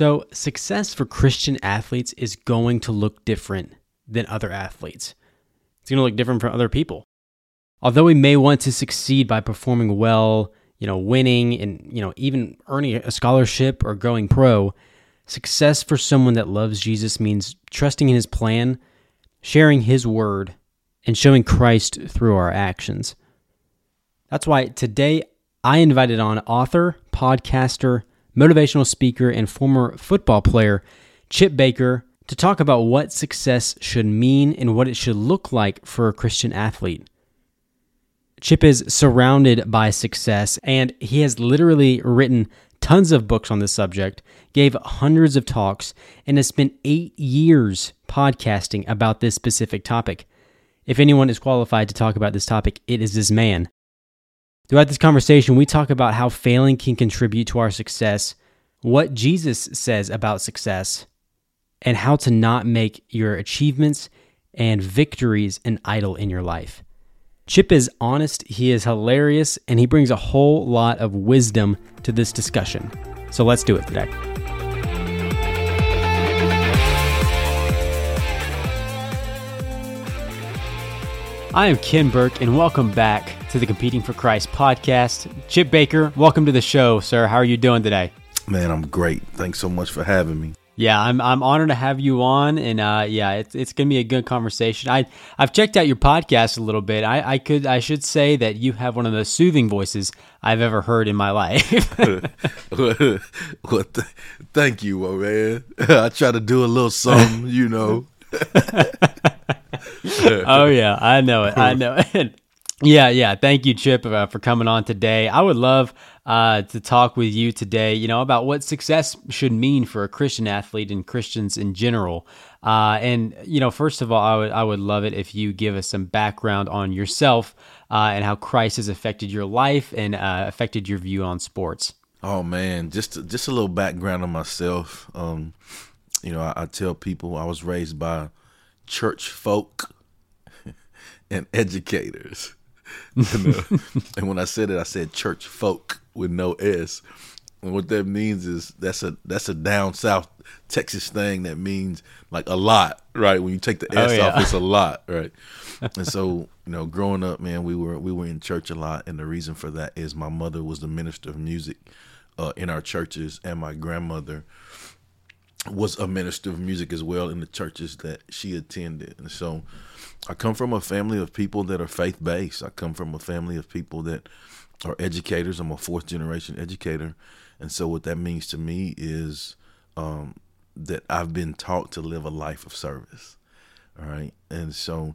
So, success for Christian athletes is going to look different than other athletes. It's going to look different from other people. Although we may want to succeed by performing well, you know, winning and, you know, even earning a scholarship or going pro, success for someone that loves Jesus means trusting in his plan, sharing his word, and showing Christ through our actions. That's why today I invited on author, podcaster, motivational speaker, and former football player Chip Baker to talk about what success should mean and what it should look like for a Christian athlete. Chip is surrounded by success, and he has literally written tons of books on this subject, gave hundreds of talks, and has spent eight years podcasting about this specific topic. If anyone is qualified to talk about this topic, it is this man. Throughout this conversation, we talk about how failing can contribute to our success, what Jesus says about success, and how to not make your achievements and victories an idol in your life. Chip is honest, he is hilarious, and he brings a whole lot of wisdom to this discussion. So let's do it today. I am Ken Burke, and welcome back to the Competing for Christ podcast. Chip Baker, welcome to the show, sir. How are you doing today? Man, I'm great. Thanks so much for having me. Yeah, I'm I'm honored to have you on, and uh, yeah, it's it's gonna be a good conversation. I I've checked out your podcast a little bit. I, I could I should say that you have one of the soothing voices I've ever heard in my life. well, th- thank you, my man. I try to do a little something, you know. oh yeah, I know it. I know it. Yeah, yeah. Thank you, Chip, uh, for coming on today. I would love uh, to talk with you today, you know, about what success should mean for a Christian athlete and Christians in general. Uh, and you know, first of all, I would I would love it if you give us some background on yourself uh, and how Christ has affected your life and uh, affected your view on sports. Oh man, just just a little background on myself. Um, you know, I, I tell people I was raised by church folk and educators. and, when I said it, I said church folk with no S. And what that means is that's a that's a down south Texas thing that means like a lot, right? When you take the S oh, yeah. off, it's a lot, right? and so, you know, growing up, man, we were we were in church a lot, and the reason for that is my mother was the minister of music uh, in our churches, and my grandmother was a minister of music as well in the churches that she attended. And so, I come from a family of people that are faith based. I come from a family of people that are educators. I'm a fourth generation educator. And so, what that means to me is um, that I've been taught to live a life of service. All right. And so,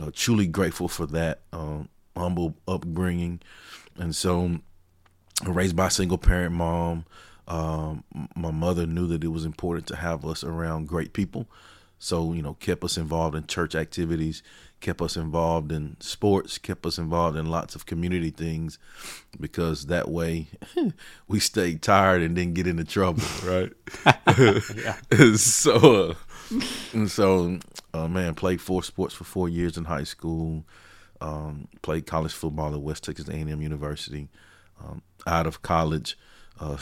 uh, truly grateful for that um, humble upbringing. And so, raised by a single parent mom. Um, my mother knew that it was important to have us around great people. So, you know, kept us involved in church activities, kept us involved in sports, kept us involved in lots of community things because that way we stayed tired and didn't get into trouble, right? so, uh, and so, uh, man, played four sports for four years in high school. Um, played college football at West Texas A&M University. Um, out of college, uh,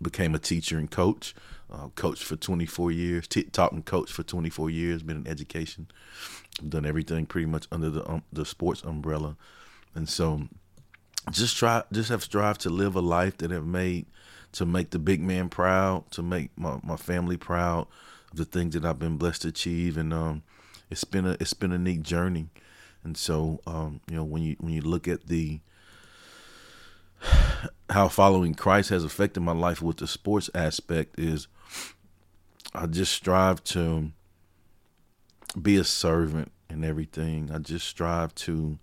became a teacher and coach uh, coached for 24 years, t- taught and coached for 24 years, been in education, done everything pretty much under the um, the sports umbrella, and so just try, just have strived to live a life that have made to make the big man proud, to make my, my family proud of the things that I've been blessed to achieve, and um, it's been a it's been a neat journey, and so um, you know when you when you look at the how following Christ has affected my life with the sports aspect is I just strive to be a servant in everything. I just strive to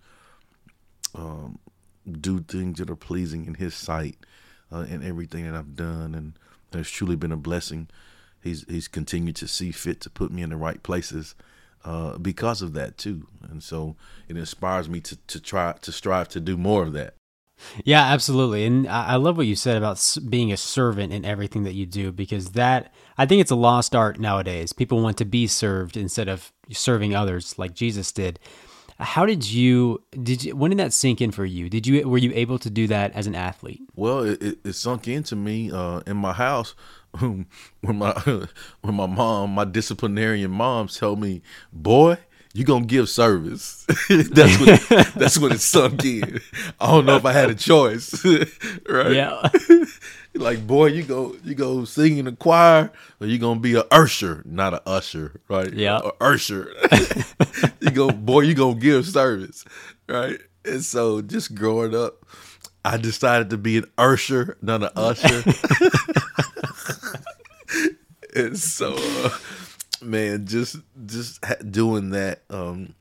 um, do things that are pleasing in His sight uh, in everything that I've done, and it's truly been a blessing. He's He's continued to see fit to put me in the right places uh, because of that too, and so it inspires me to to try to strive to do more of that. Yeah, absolutely. And I love what you said about being a servant in everything that you do because that, I think it's a lost art nowadays. People want to be served instead of serving others like Jesus did. How did you did you when did that sink in for you? Did you were you able to do that as an athlete? Well, it, it sunk into me uh, in my house when my when my mom, my disciplinarian mom, told me, "Boy, you gonna give service." that's when that's when it sunk in. I don't know if I had a choice, right? Yeah. like, boy, you go you go sing in the choir, or you gonna be a usher, not a usher, right? Yeah, a usher. you go, boy, you gonna give service, right? And so, just growing up, I decided to be an usher, not an usher. and so, uh, man, just just doing that, um,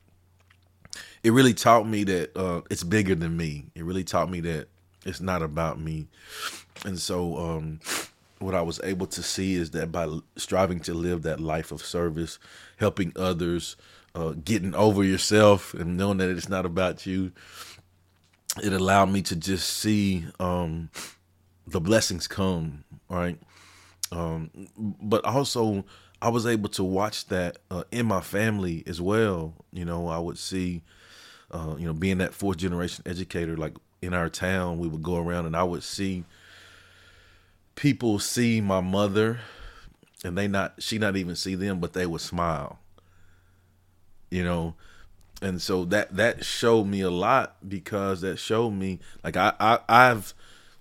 it really taught me that uh, it's bigger than me. It really taught me that it's not about me. And so, um, what I was able to see is that by striving to live that life of service, helping others, uh, getting over yourself, and knowing that it's not about you, it allowed me to just see um, the blessings come, right? Um, but also, I was able to watch that uh, in my family as well. You know, I would see, uh, you know, being that fourth generation educator, like in our town, we would go around and I would see people see my mother and they not, she not even see them, but they would smile, you know, and so that that showed me a lot because that showed me like I, I I've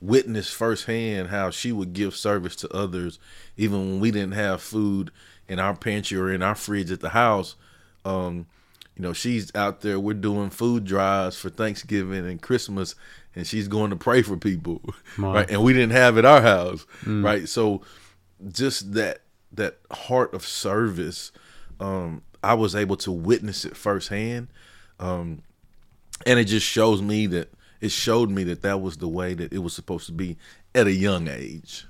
witnessed firsthand how she would give service to others even when we didn't have food in our pantry or in our fridge at the house. Um, you know, she's out there. We're doing food drives for Thanksgiving and Christmas, and she's going to pray for people, right? And we didn't have it our house, mm. right? So, just that that heart of service um, I was able to witness it firsthand, um, and it just shows me that it showed me that that was the way that it was supposed to be at a young age.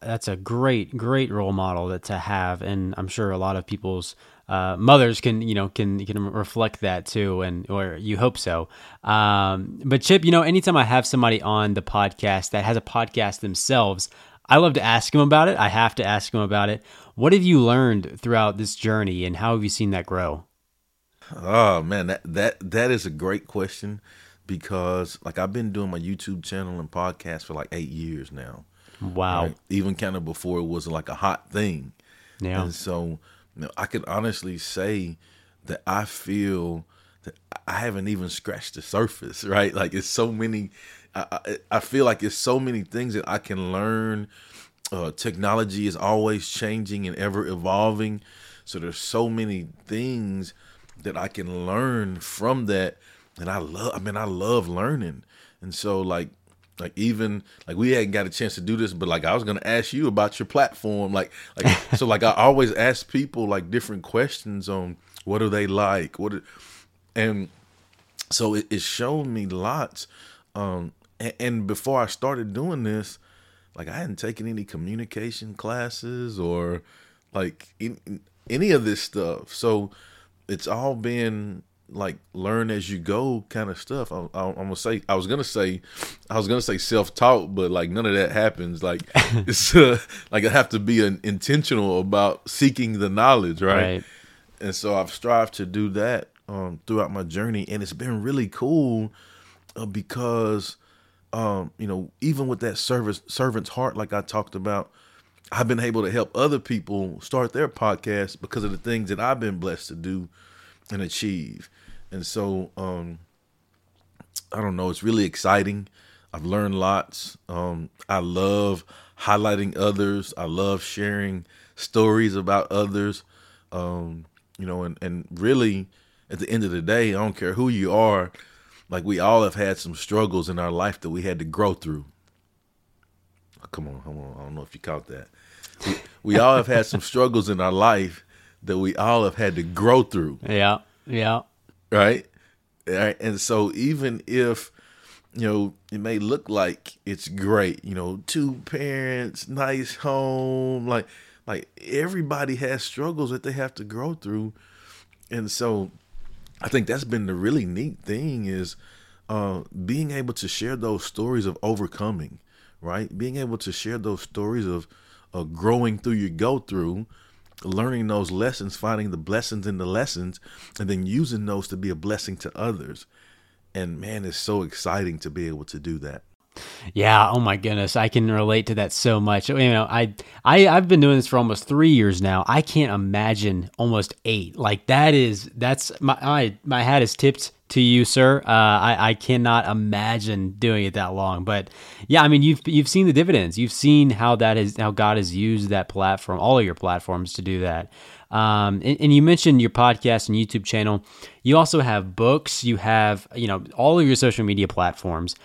That's a great, great role model to have, and I'm sure a lot of people's uh, mothers can, you know, can can reflect that too, and or you hope so. Um, but Chip, you know, anytime I have somebody on the podcast that has a podcast themselves, I love to ask them about it. I have to ask them about it. What have you learned throughout this journey, and how have you seen that grow? Oh man, that that that is a great question because like I've been doing my YouTube channel and podcast for like eight years now. Wow. Right? Even kind of before it was like a hot thing. Yeah. And so you know, I can honestly say that I feel that I haven't even scratched the surface, right? Like it's so many I, I, I feel like it's so many things that I can learn uh, technology is always changing and ever evolving. So there's so many things that I can learn from that. And I love, I mean, I love learning. And so like, like even like we hadn't got a chance to do this, but like I was gonna ask you about your platform, like like so like I always ask people like different questions on what do they like, what, are, and so it, it showed me lots. Um, and, and before I started doing this, like I hadn't taken any communication classes or like in, in any of this stuff. So it's all been like learn as you go kind of stuff. I, am gonna say I was gonna say I was gonna say self taught, but like none of that happens. Like it's uh, like I have to be an, intentional about seeking the knowledge, right? right? And so I've strived to do that um, throughout my journey, and it's been really cool uh, because um, you know, even with that service servant's heart, like I talked about, I've been able to help other people start their podcast because of the things that I've been blessed to do and achieve. And so, um, I don't know, it's really exciting. I've learned lots. Um, I love highlighting others. I love sharing stories about others. Um, you know, and, and really at the end of the day, I don't care who you are, like we all have had some struggles in our life that we had to grow through. Come on, come on. I don't know if you caught that. We, we all have had some struggles in our life that we all have had to grow through. Yeah, yeah. Right? right? And so even if you know, it may look like it's great, you know, two parents, nice home, like like everybody has struggles that they have to grow through. And so I think that's been the really neat thing is uh, being able to share those stories of overcoming, right? Being able to share those stories of uh, growing through your go through, learning those lessons, finding the blessings in the lessons, and then using those to be a blessing to others. And man, it's so exciting to be able to do that. Yeah. Oh my goodness, I can relate to that so much. You know, I I I've been doing this for almost three years now. I can't imagine almost eight. Like that is that's my my my hat is tipped to you, sir. Uh, I I cannot imagine doing it that long. But yeah, I mean you've you've seen the dividends. You've seen how that is how God has used that platform, all of your platforms, to do that. Um, and, and, you mentioned your podcast and YouTube channel. You also have books. You have you know all of your social media platforms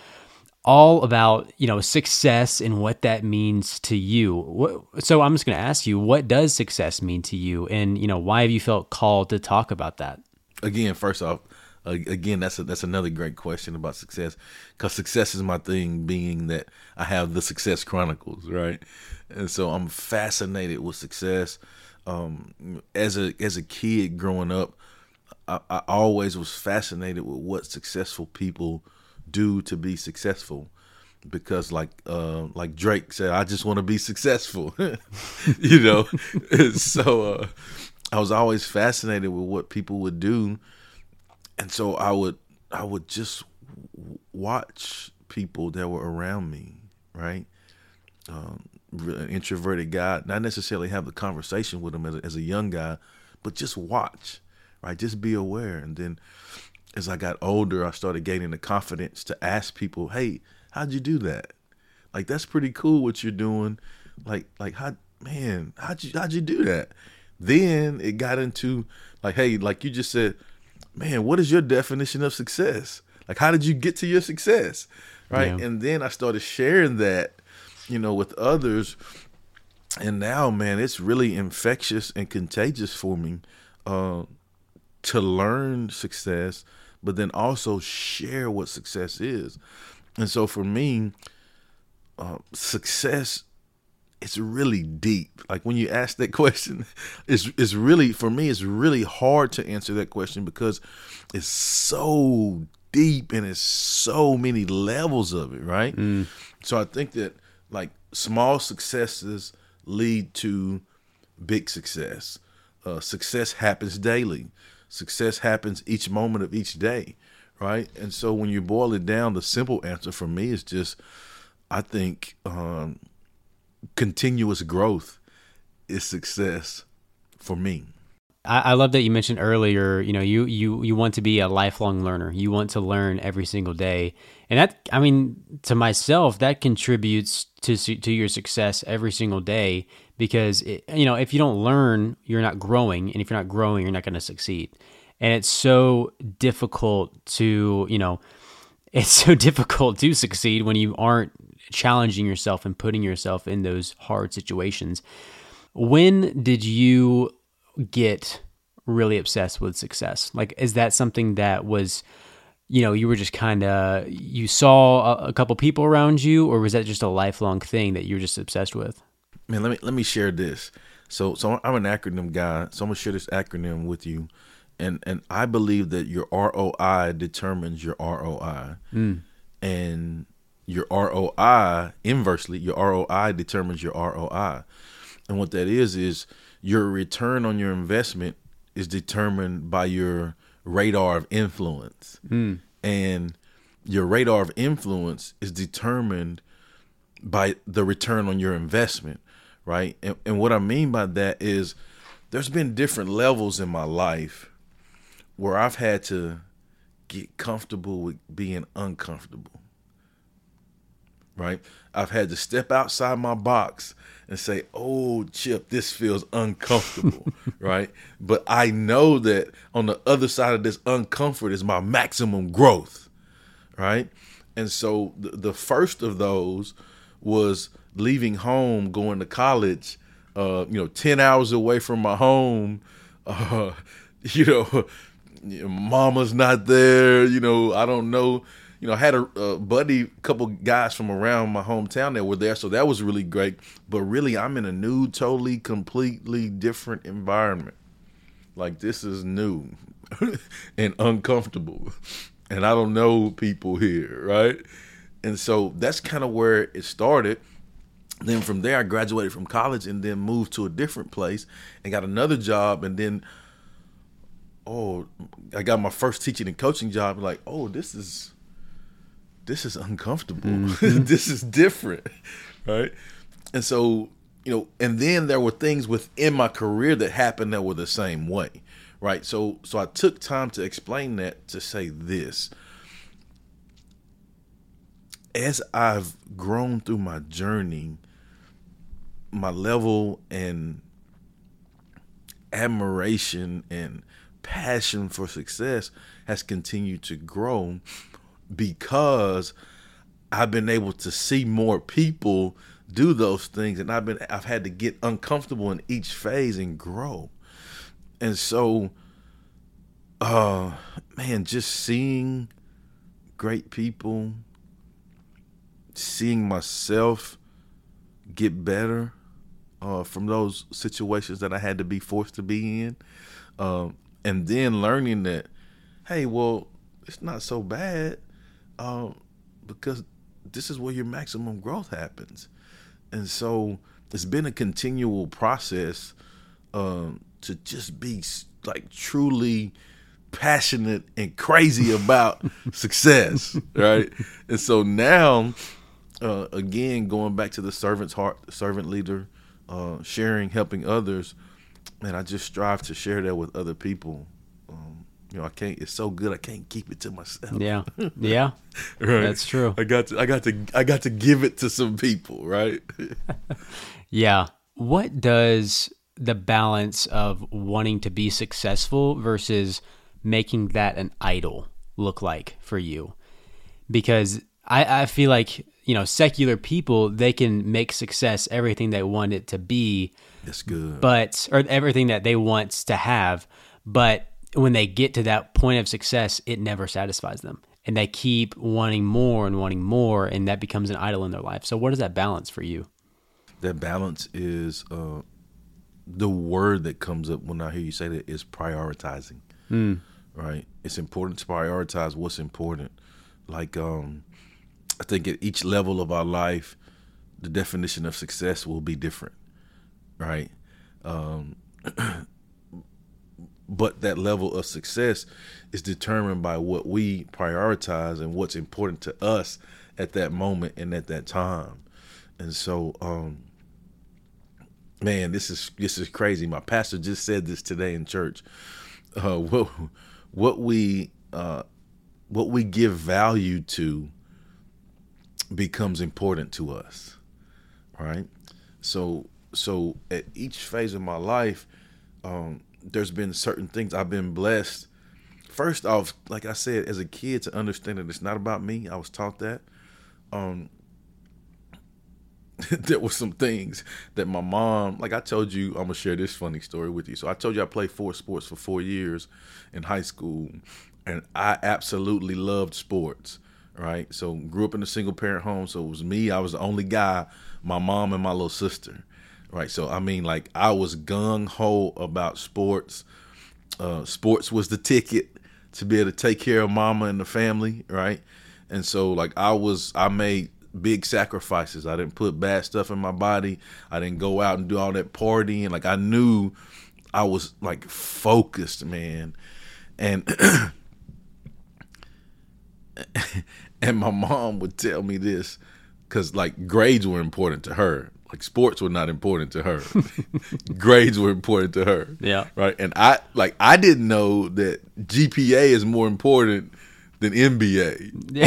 all about you know success and what that means to you. So I'm just going to ask you, what does success mean to you, and you know why have you felt called to talk about that? Again, first off, uh, again that's a, that's another great question about success because success is my thing. Being that I have the Success Chronicles, right, and so I'm fascinated with success. Um, as a as a kid growing up, I, I always was fascinated with what successful people do to be successful because like uh, like Drake said, I just want to be successful, you know. so uh, I was always fascinated with what people would do, and so I would I would just watch people that were around me, right? Um, an introverted guy, not necessarily have the conversation with them as a, as a young guy, but just watch, right? Just be aware, and then as I got older, I started gaining the confidence to ask people, "Hey, how'd you do that? Like that's pretty cool what you're doing. Like like how man, how'd you how'd you do that?" Then it got into like, "Hey, like you just said, man, what is your definition of success? Like how did you get to your success?" Right? Yeah. And then I started sharing that, you know, with others. And now, man, it's really infectious and contagious for me uh, to learn success but then also share what success is. And so for me, uh, success it's really deep. Like when you ask that question, it's it's really for me it's really hard to answer that question because it's so deep and it's so many levels of it, right? Mm. So I think that like small successes lead to big success. Uh, success happens daily. Success happens each moment of each day, right? And so when you boil it down, the simple answer for me is just, I think, um, continuous growth is success for me. I, love that you mentioned earlier. You know, you you you want to be a lifelong learner. You want to learn every single day, and that I mean, to myself, that contributes to to your success every single day because it, you know if you don't learn you're not growing and if you're not growing you're not going to succeed and it's so difficult to you know it's so difficult to succeed when you aren't challenging yourself and putting yourself in those hard situations when did you get really obsessed with success like is that something that was you know you were just kind of you saw a, a couple people around you or was that just a lifelong thing that you were just obsessed with man, let me let me share this. So so I'm an acronym guy, so I'm gonna share this acronym with you. And and I believe that your ROI determines your ROI. Mm. And your ROI inversely, your ROI determines your ROI. And what that is is your return on your investment is determined by your radar of influence. Mm. And your radar of influence is determined by the return on your investment right? And, and what I mean by that is there's been different levels in my life where I've had to get comfortable with being uncomfortable. Right? I've had to step outside my box and say, "Oh, Chip, this feels uncomfortable." right? But I know that on the other side of this uncomfort is my maximum growth. Right? And so the, the first of those was leaving home, going to college, uh, you know, 10 hours away from my home, uh, you know, mama's not there, you know, I don't know. You know, had a, a buddy, couple guys from around my hometown that were there, so that was really great. But really, I'm in a new, totally, completely different environment. Like this is new and uncomfortable, and I don't know people here, right? And so that's kind of where it started then from there, I graduated from college and then moved to a different place and got another job. And then, oh, I got my first teaching and coaching job. Like, oh, this is this is uncomfortable. Mm-hmm. this is different, right? And so, you know, and then there were things within my career that happened that were the same way, right? So, so I took time to explain that to say this. As I've grown through my journey, my level and admiration and passion for success has continued to grow because I've been able to see more people do those things and I've been I've had to get uncomfortable in each phase and grow. And so uh man just seeing great people seeing myself get better uh, from those situations that I had to be forced to be in, um, and then learning that, hey, well, it's not so bad, um, because this is where your maximum growth happens, and so it's been a continual process um, to just be like truly passionate and crazy about success, right? And so now, uh, again, going back to the servant's heart, servant leader uh, sharing, helping others, and I just strive to share that with other people. You know, I can't. It's so good. I can't keep it to myself. Yeah, yeah, right. That's true. I got to. I got to. I got to give it to some people. Right. yeah. What does the balance of wanting to be successful versus making that an idol look like for you? Because I, I feel like you know secular people they can make success everything they want it to be that's good but or everything that they want to have but when they get to that point of success it never satisfies them. And they keep wanting more and wanting more and that becomes an idol in their life. So what is that balance for you? That balance is uh, the word that comes up when i hear you say that is prioritizing. Mm. right? It's important to prioritize what's important. Like um I think at each level of our life, the definition of success will be different, right? Um, but that level of success is determined by what we prioritize and what's important to us at that moment and at that time. And so, um, man, this is this is crazy. My pastor just said this today in church. Uh, what what we uh, what we give value to becomes important to us right so so at each phase of my life um, there's been certain things i've been blessed first off like i said as a kid to understand that it's not about me i was taught that um, there were some things that my mom like i told you i'm gonna share this funny story with you so i told you i played four sports for four years in high school and i absolutely loved sports right? So grew up in a single parent home, so it was me. I was the only guy, my mom and my little sister, right? So I mean, like I was gung ho about sports. Uh, sports was the ticket to be able to take care of mama and the family, right? And so like I was, I made big sacrifices. I didn't put bad stuff in my body. I didn't go out and do all that partying. Like I knew I was like focused, man. And and my mom would tell me this because like grades were important to her like sports were not important to her. Grades were important to her. Yeah. Right? And i like i didn't know that gpa is more important than nba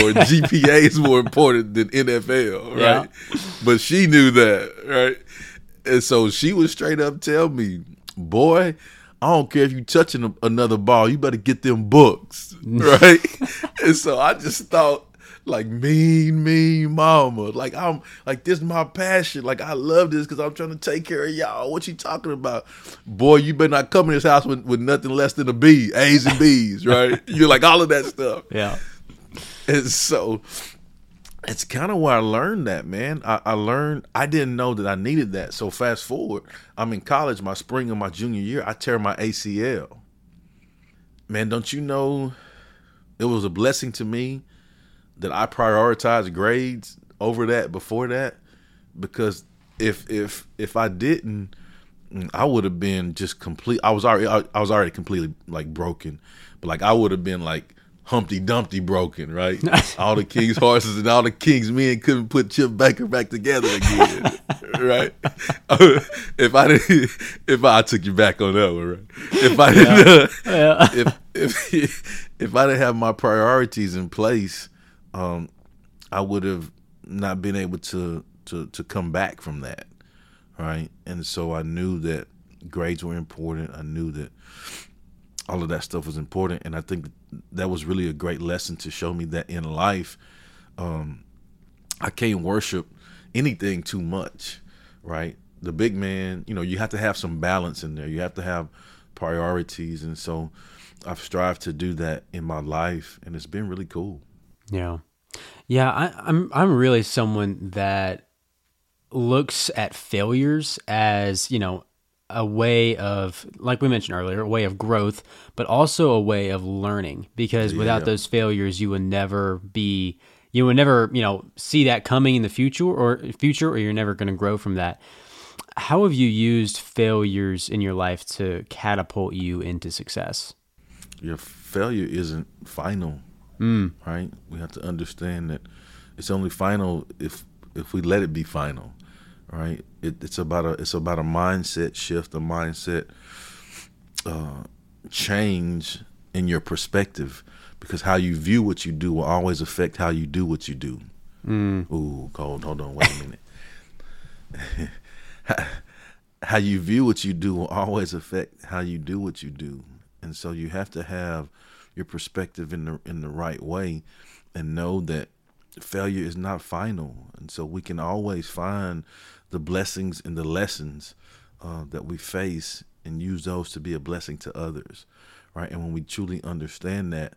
or gpa is more important than nfl right yeah. but she knew that right? And so she would straight up tell me boy I don't care if you touching another ball, you better get them books, right? and so I just thought, like mean, mean mama. Like I'm like this is my passion. Like I love this because I'm trying to take care of y'all. What you talking about? Boy, you better not come in this house with, with nothing less than a B, A's and B's, right? You're like all of that stuff. Yeah. And so it's kind of where I learned that, man. I, I, learned I didn't know that I needed that. So fast forward, I'm in college, my spring of my junior year, I tear my ACL. Man, don't you know it was a blessing to me that I prioritized grades over that before that? Because if if if I didn't, I would have been just complete. I was already I, I was already completely like broken, but like I would have been like Humpty Dumpty broken, right? all the king's horses and all the king's men couldn't put Chip Baker back together again, right? if I didn't, if I, I, took you back on that one, right? If I didn't, yeah. Uh, yeah. if if if I didn't have my priorities in place, um, I would have not been able to to to come back from that, right? And so I knew that grades were important. I knew that all of that stuff was important, and I think that was really a great lesson to show me that in life, um, I can't worship anything too much, right? The big man, you know, you have to have some balance in there. You have to have priorities, and so I've strived to do that in my life, and it's been really cool. Yeah, yeah. I, I'm I'm really someone that looks at failures as you know a way of like we mentioned earlier a way of growth but also a way of learning because yeah. without those failures you would never be you would never you know see that coming in the future or future or you're never going to grow from that how have you used failures in your life to catapult you into success your failure isn't final mm. right we have to understand that it's only final if if we let it be final right? It, it's about a it's about a mindset shift, a mindset uh, change in your perspective, because how you view what you do will always affect how you do what you do. Mm. Ooh, cold. Hold on, wait a minute. how you view what you do will always affect how you do what you do, and so you have to have your perspective in the in the right way, and know that failure is not final, and so we can always find the blessings and the lessons uh, that we face and use those to be a blessing to others, right? And when we truly understand that,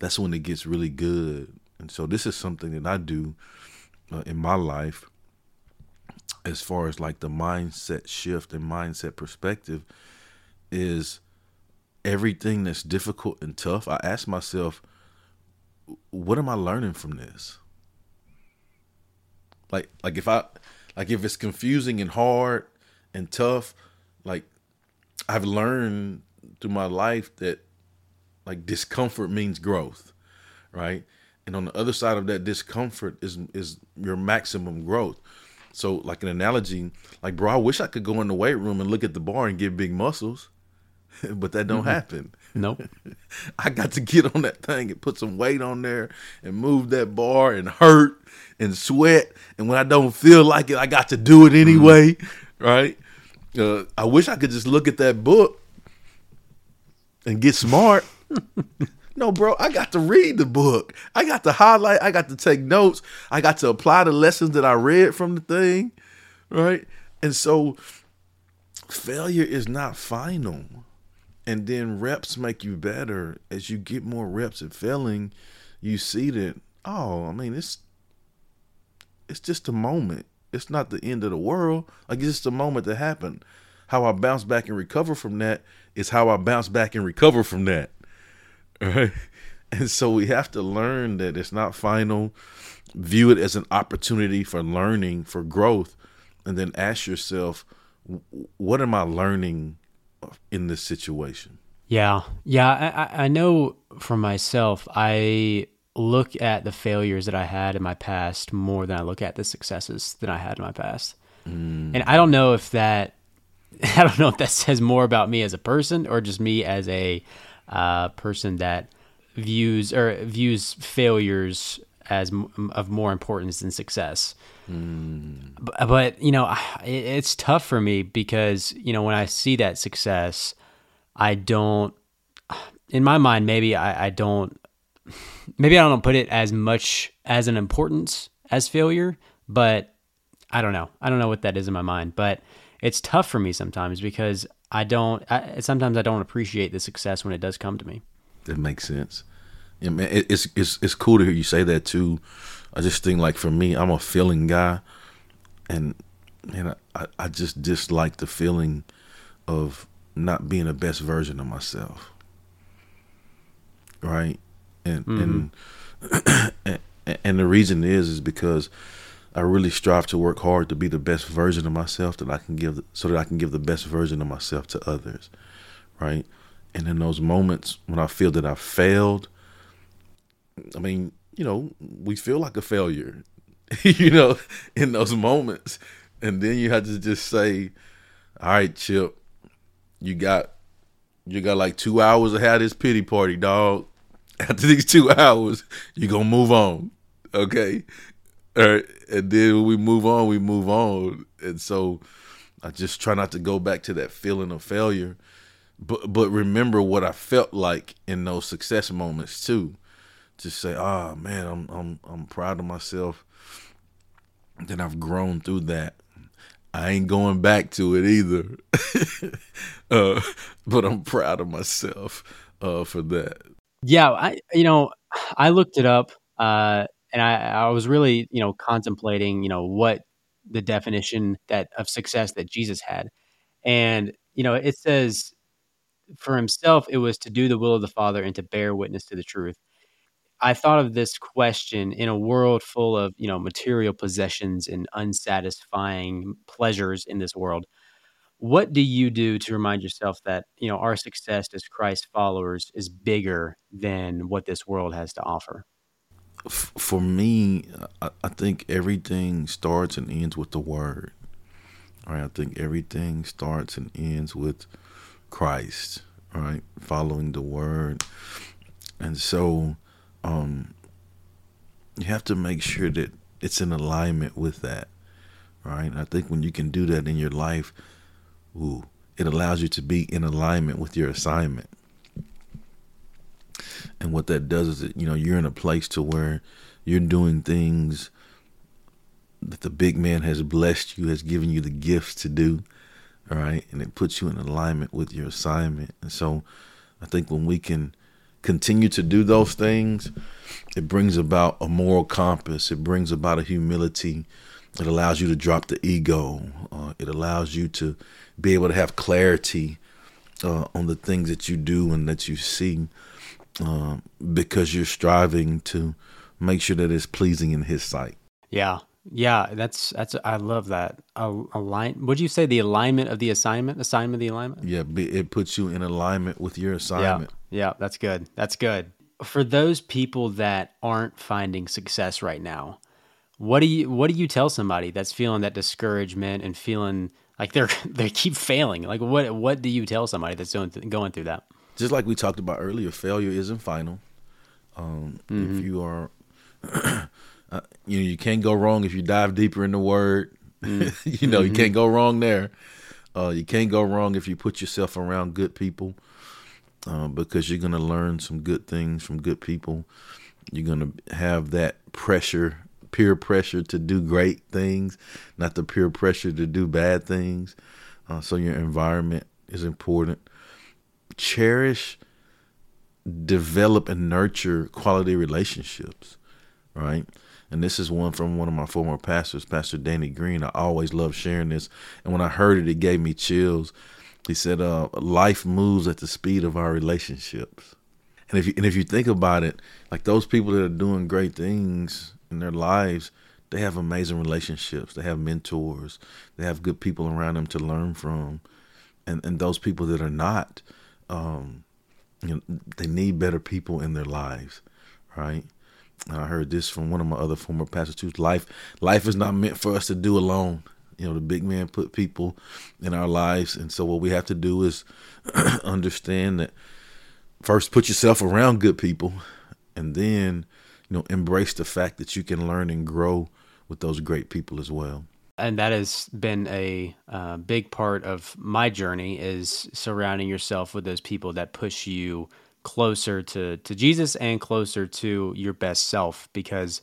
that's when it gets really good. And so this is something that I do uh, in my life as far as like the mindset shift and mindset perspective is everything that's difficult and tough. I ask myself, what am I learning from this? Like like if I like if it's confusing and hard and tough, like I've learned through my life that like discomfort means growth, right? And on the other side of that discomfort is is your maximum growth. So like an analogy, like bro, I wish I could go in the weight room and look at the bar and get big muscles, but that don't mm-hmm. happen. Nope. I got to get on that thing and put some weight on there and move that bar and hurt and sweat. And when I don't feel like it, I got to do it anyway. Mm-hmm. Right. Uh, I wish I could just look at that book and get smart. no, bro, I got to read the book. I got to highlight. I got to take notes. I got to apply the lessons that I read from the thing. Right. And so failure is not final. And then reps make you better. As you get more reps at failing, you see that, oh, I mean, it's it's just a moment. It's not the end of the world. Like it's just a moment that happened. How I bounce back and recover from that is how I bounce back and recover from that. Right? And so we have to learn that it's not final. View it as an opportunity for learning, for growth, and then ask yourself, what am I learning in this situation? Yeah, yeah. I, I know for myself, I look at the failures that I had in my past more than I look at the successes that I had in my past. Mm. And I don't know if that I don't know if that says more about me as a person or just me as a uh, person that views or views failures as m- of more importance than success. Mm. But, but, you know, it, it's tough for me because you know when I see that success, I don't. In my mind, maybe I, I don't maybe I don't put it as much as an importance as failure, but I don't know. I don't know what that is in my mind, but it's tough for me sometimes because I don't. I, sometimes I don't appreciate the success when it does come to me. That makes sense. Yeah, man, it's it's it's cool to hear you say that too. I just think like for me, I'm a feeling guy, and man, I I just dislike the feeling of not being the best version of myself. Right? and mm-hmm. and and the reason is is because I really strive to work hard to be the best version of myself that I can give, so that I can give the best version of myself to others, right? And in those moments when I feel that I failed, I mean, you know, we feel like a failure, you know, in those moments. And then you have to just say, all right, Chip, you got you got like two hours to have this pity party, dog. After these two hours, you're gonna move on. Okay? All right. And then when we move on, we move on. And so I just try not to go back to that feeling of failure. But but remember what I felt like in those success moments too. Just say, oh man, I'm I'm I'm proud of myself. That I've grown through that. I ain't going back to it either. uh, but I'm proud of myself uh, for that. Yeah, I you know I looked it up uh, and I, I was really you know contemplating you know what the definition that of success that Jesus had, and you know it says for himself it was to do the will of the Father and to bear witness to the truth. I thought of this question in a world full of, you know, material possessions and unsatisfying pleasures in this world. What do you do to remind yourself that, you know, our success as Christ followers is bigger than what this world has to offer? For me, I think everything starts and ends with the word. Right, I think everything starts and ends with Christ, right? Following the word. And so um, you have to make sure that it's in alignment with that, right? I think when you can do that in your life, ooh, it allows you to be in alignment with your assignment. And what that does is that, you know, you're in a place to where you're doing things that the big man has blessed you, has given you the gifts to do, all right? And it puts you in alignment with your assignment. And so I think when we can continue to do those things, it brings about a moral compass. It brings about a humility. It allows you to drop the ego. Uh, it allows you to be able to have clarity uh, on the things that you do and that you see uh, because you're striving to make sure that it's pleasing in His sight. Yeah. Yeah, that's that's I love that. align. Would you say the alignment of the assignment? Assignment of the alignment? Yeah, it puts you in alignment with your assignment. Yeah, yeah, that's good. That's good. For those people that aren't finding success right now, what do you what do you tell somebody that's feeling that discouragement and feeling like they're they keep failing? Like what what do you tell somebody that's going going through that? Just like we talked about earlier, failure isn't final. Um, mm-hmm. If you are Uh, you know, you can't go wrong if you dive deeper in the word. Mm. you know, mm-hmm. you can't go wrong there. Uh, you can't go wrong if you put yourself around good people, uh, because you're gonna learn some good things from good people. You're gonna have that pressure, peer pressure to do great things, not the peer pressure to do bad things. Uh, so your environment is important. Cherish, develop, and nurture quality relationships. Right and this is one from one of my former pastors, Pastor Danny Green. I always love sharing this, and when I heard it, it gave me chills. He said, uh, "Life moves at the speed of our relationships." And if you and if you think about it, like those people that are doing great things in their lives, they have amazing relationships. They have mentors. They have good people around them to learn from, and and those people that are not, um, you know, they need better people in their lives, right? I heard this from one of my other former pastors too. Life, life is not meant for us to do alone. You know, the big man put people in our lives, and so what we have to do is understand that first put yourself around good people, and then you know embrace the fact that you can learn and grow with those great people as well. And that has been a uh, big part of my journey is surrounding yourself with those people that push you closer to to Jesus and closer to your best self because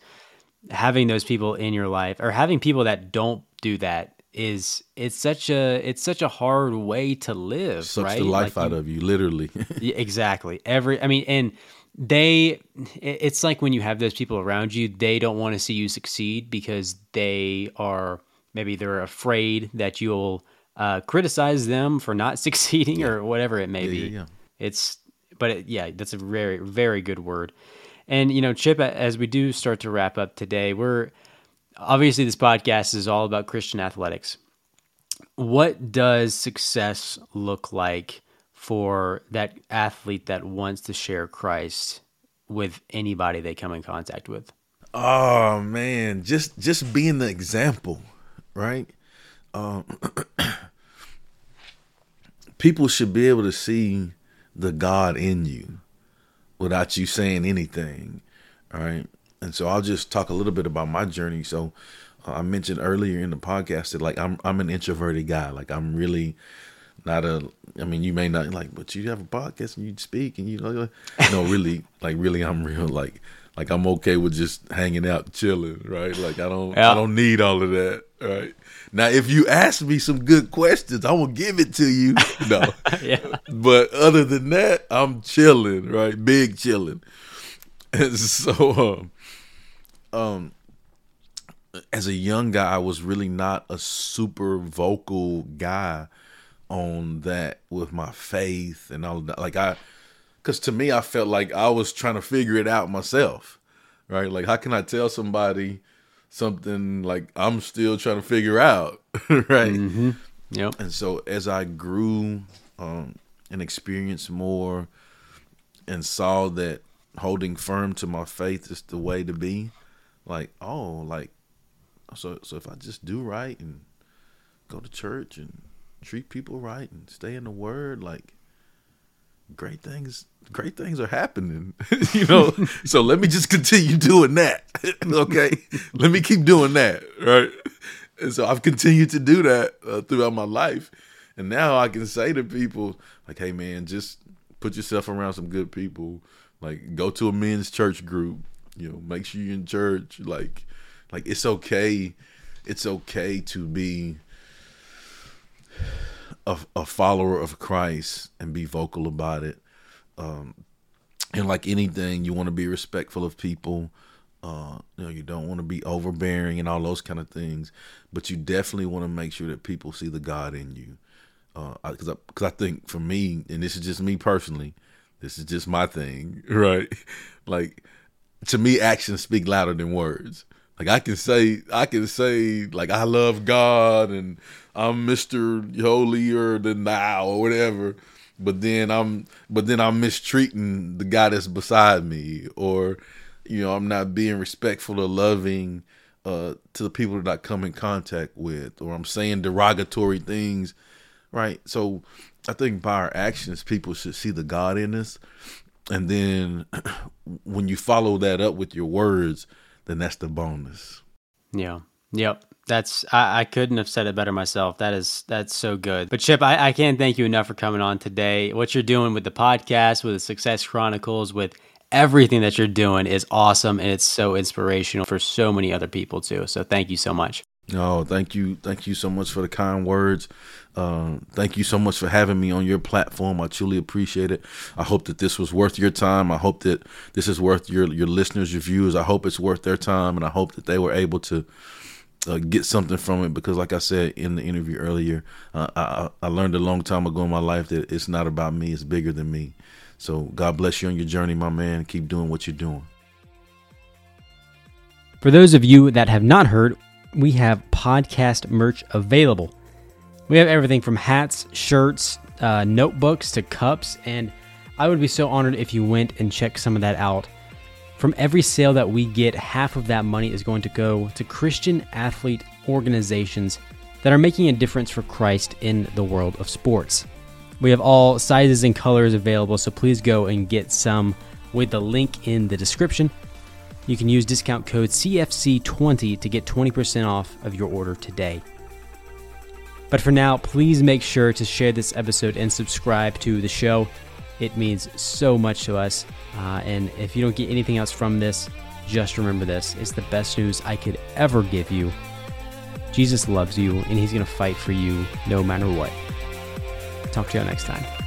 having those people in your life or having people that don't do that is it's such a it's such a hard way to live sucks right? the life like out you, of you literally. Exactly. Every i mean and they it's like when you have those people around you they don't want to see you succeed because they are maybe they're afraid that you'll uh, criticize them for not succeeding yeah. or whatever it may yeah, be. yeah, it's but it, yeah, that's a very very good word. And you know, Chip, as we do start to wrap up today, we're obviously this podcast is all about Christian athletics. What does success look like for that athlete that wants to share Christ with anybody they come in contact with? Oh man, just just being the example, right? Um, people should be able to see the God in you without you saying anything, all right? And so I'll just talk a little bit about my journey. So uh, I mentioned earlier in the podcast that like I'm I'm an introverted guy. Like I'm really not a I mean you may not like but you have a podcast and you speak and you know no really like really I'm real like like I'm okay with just hanging out chilling, right? Like I don't yeah. I don't need all of that, right? Now if you ask me some good questions, I will give it to you. No. yeah. But other than that, I'm chilling, right? Big chilling. And so um um as a young guy, I was really not a super vocal guy on that with my faith and all of that. Like I, because to me, I felt like I was trying to figure it out myself, right? Like how can I tell somebody something like I'm still trying to figure out, right? Mm-hmm. Yep. And so as I grew um, and experienced more and saw that holding firm to my faith is the way to be, like oh, like so so if I just do right and go to church and treat people right and stay in the word, like great things great things are happening. you know. so let me just continue doing that. okay. let me keep doing that. Right. And so I've continued to do that uh, throughout my life. And now I can say to people, like, hey man, just put yourself around some good people. Like go to a men's church group. You know, make sure you're in church. Like like it's okay. It's okay to be a, a follower of Christ and be vocal about it. Um, and like anything, you want to be respectful of people. Uh, you know, you don't want to be overbearing and all those kind of things, but you definitely want to make sure that people see the God in you. Because uh, I, cause I think for me, and this is just me personally, this is just my thing, right? like to me, actions speak louder than words. Like I can say, I can say, like I love God and I'm Mister Holier than thou or whatever, but then I'm, but then I'm mistreating the guy that's beside me, or you know, I'm not being respectful or loving uh, to the people that I come in contact with, or I'm saying derogatory things, right? So I think by our actions, people should see the God in us, and then when you follow that up with your words then that's the bonus. Yeah. Yep. That's I, I couldn't have said it better myself. That is that's so good. But Chip, I, I can't thank you enough for coming on today. What you're doing with the podcast, with the Success Chronicles, with everything that you're doing is awesome and it's so inspirational for so many other people too. So thank you so much. Oh, thank you. Thank you so much for the kind words. Uh, thank you so much for having me on your platform. I truly appreciate it. I hope that this was worth your time. I hope that this is worth your your listeners, your viewers. I hope it's worth their time, and I hope that they were able to uh, get something from it. Because, like I said in the interview earlier, uh, I, I learned a long time ago in my life that it's not about me; it's bigger than me. So, God bless you on your journey, my man. Keep doing what you're doing. For those of you that have not heard, we have podcast merch available. We have everything from hats, shirts, uh, notebooks to cups, and I would be so honored if you went and checked some of that out. From every sale that we get, half of that money is going to go to Christian athlete organizations that are making a difference for Christ in the world of sports. We have all sizes and colors available, so please go and get some with the link in the description. You can use discount code CFC20 to get 20% off of your order today. But for now, please make sure to share this episode and subscribe to the show. It means so much to us. Uh, and if you don't get anything else from this, just remember this it's the best news I could ever give you. Jesus loves you, and he's going to fight for you no matter what. Talk to you next time.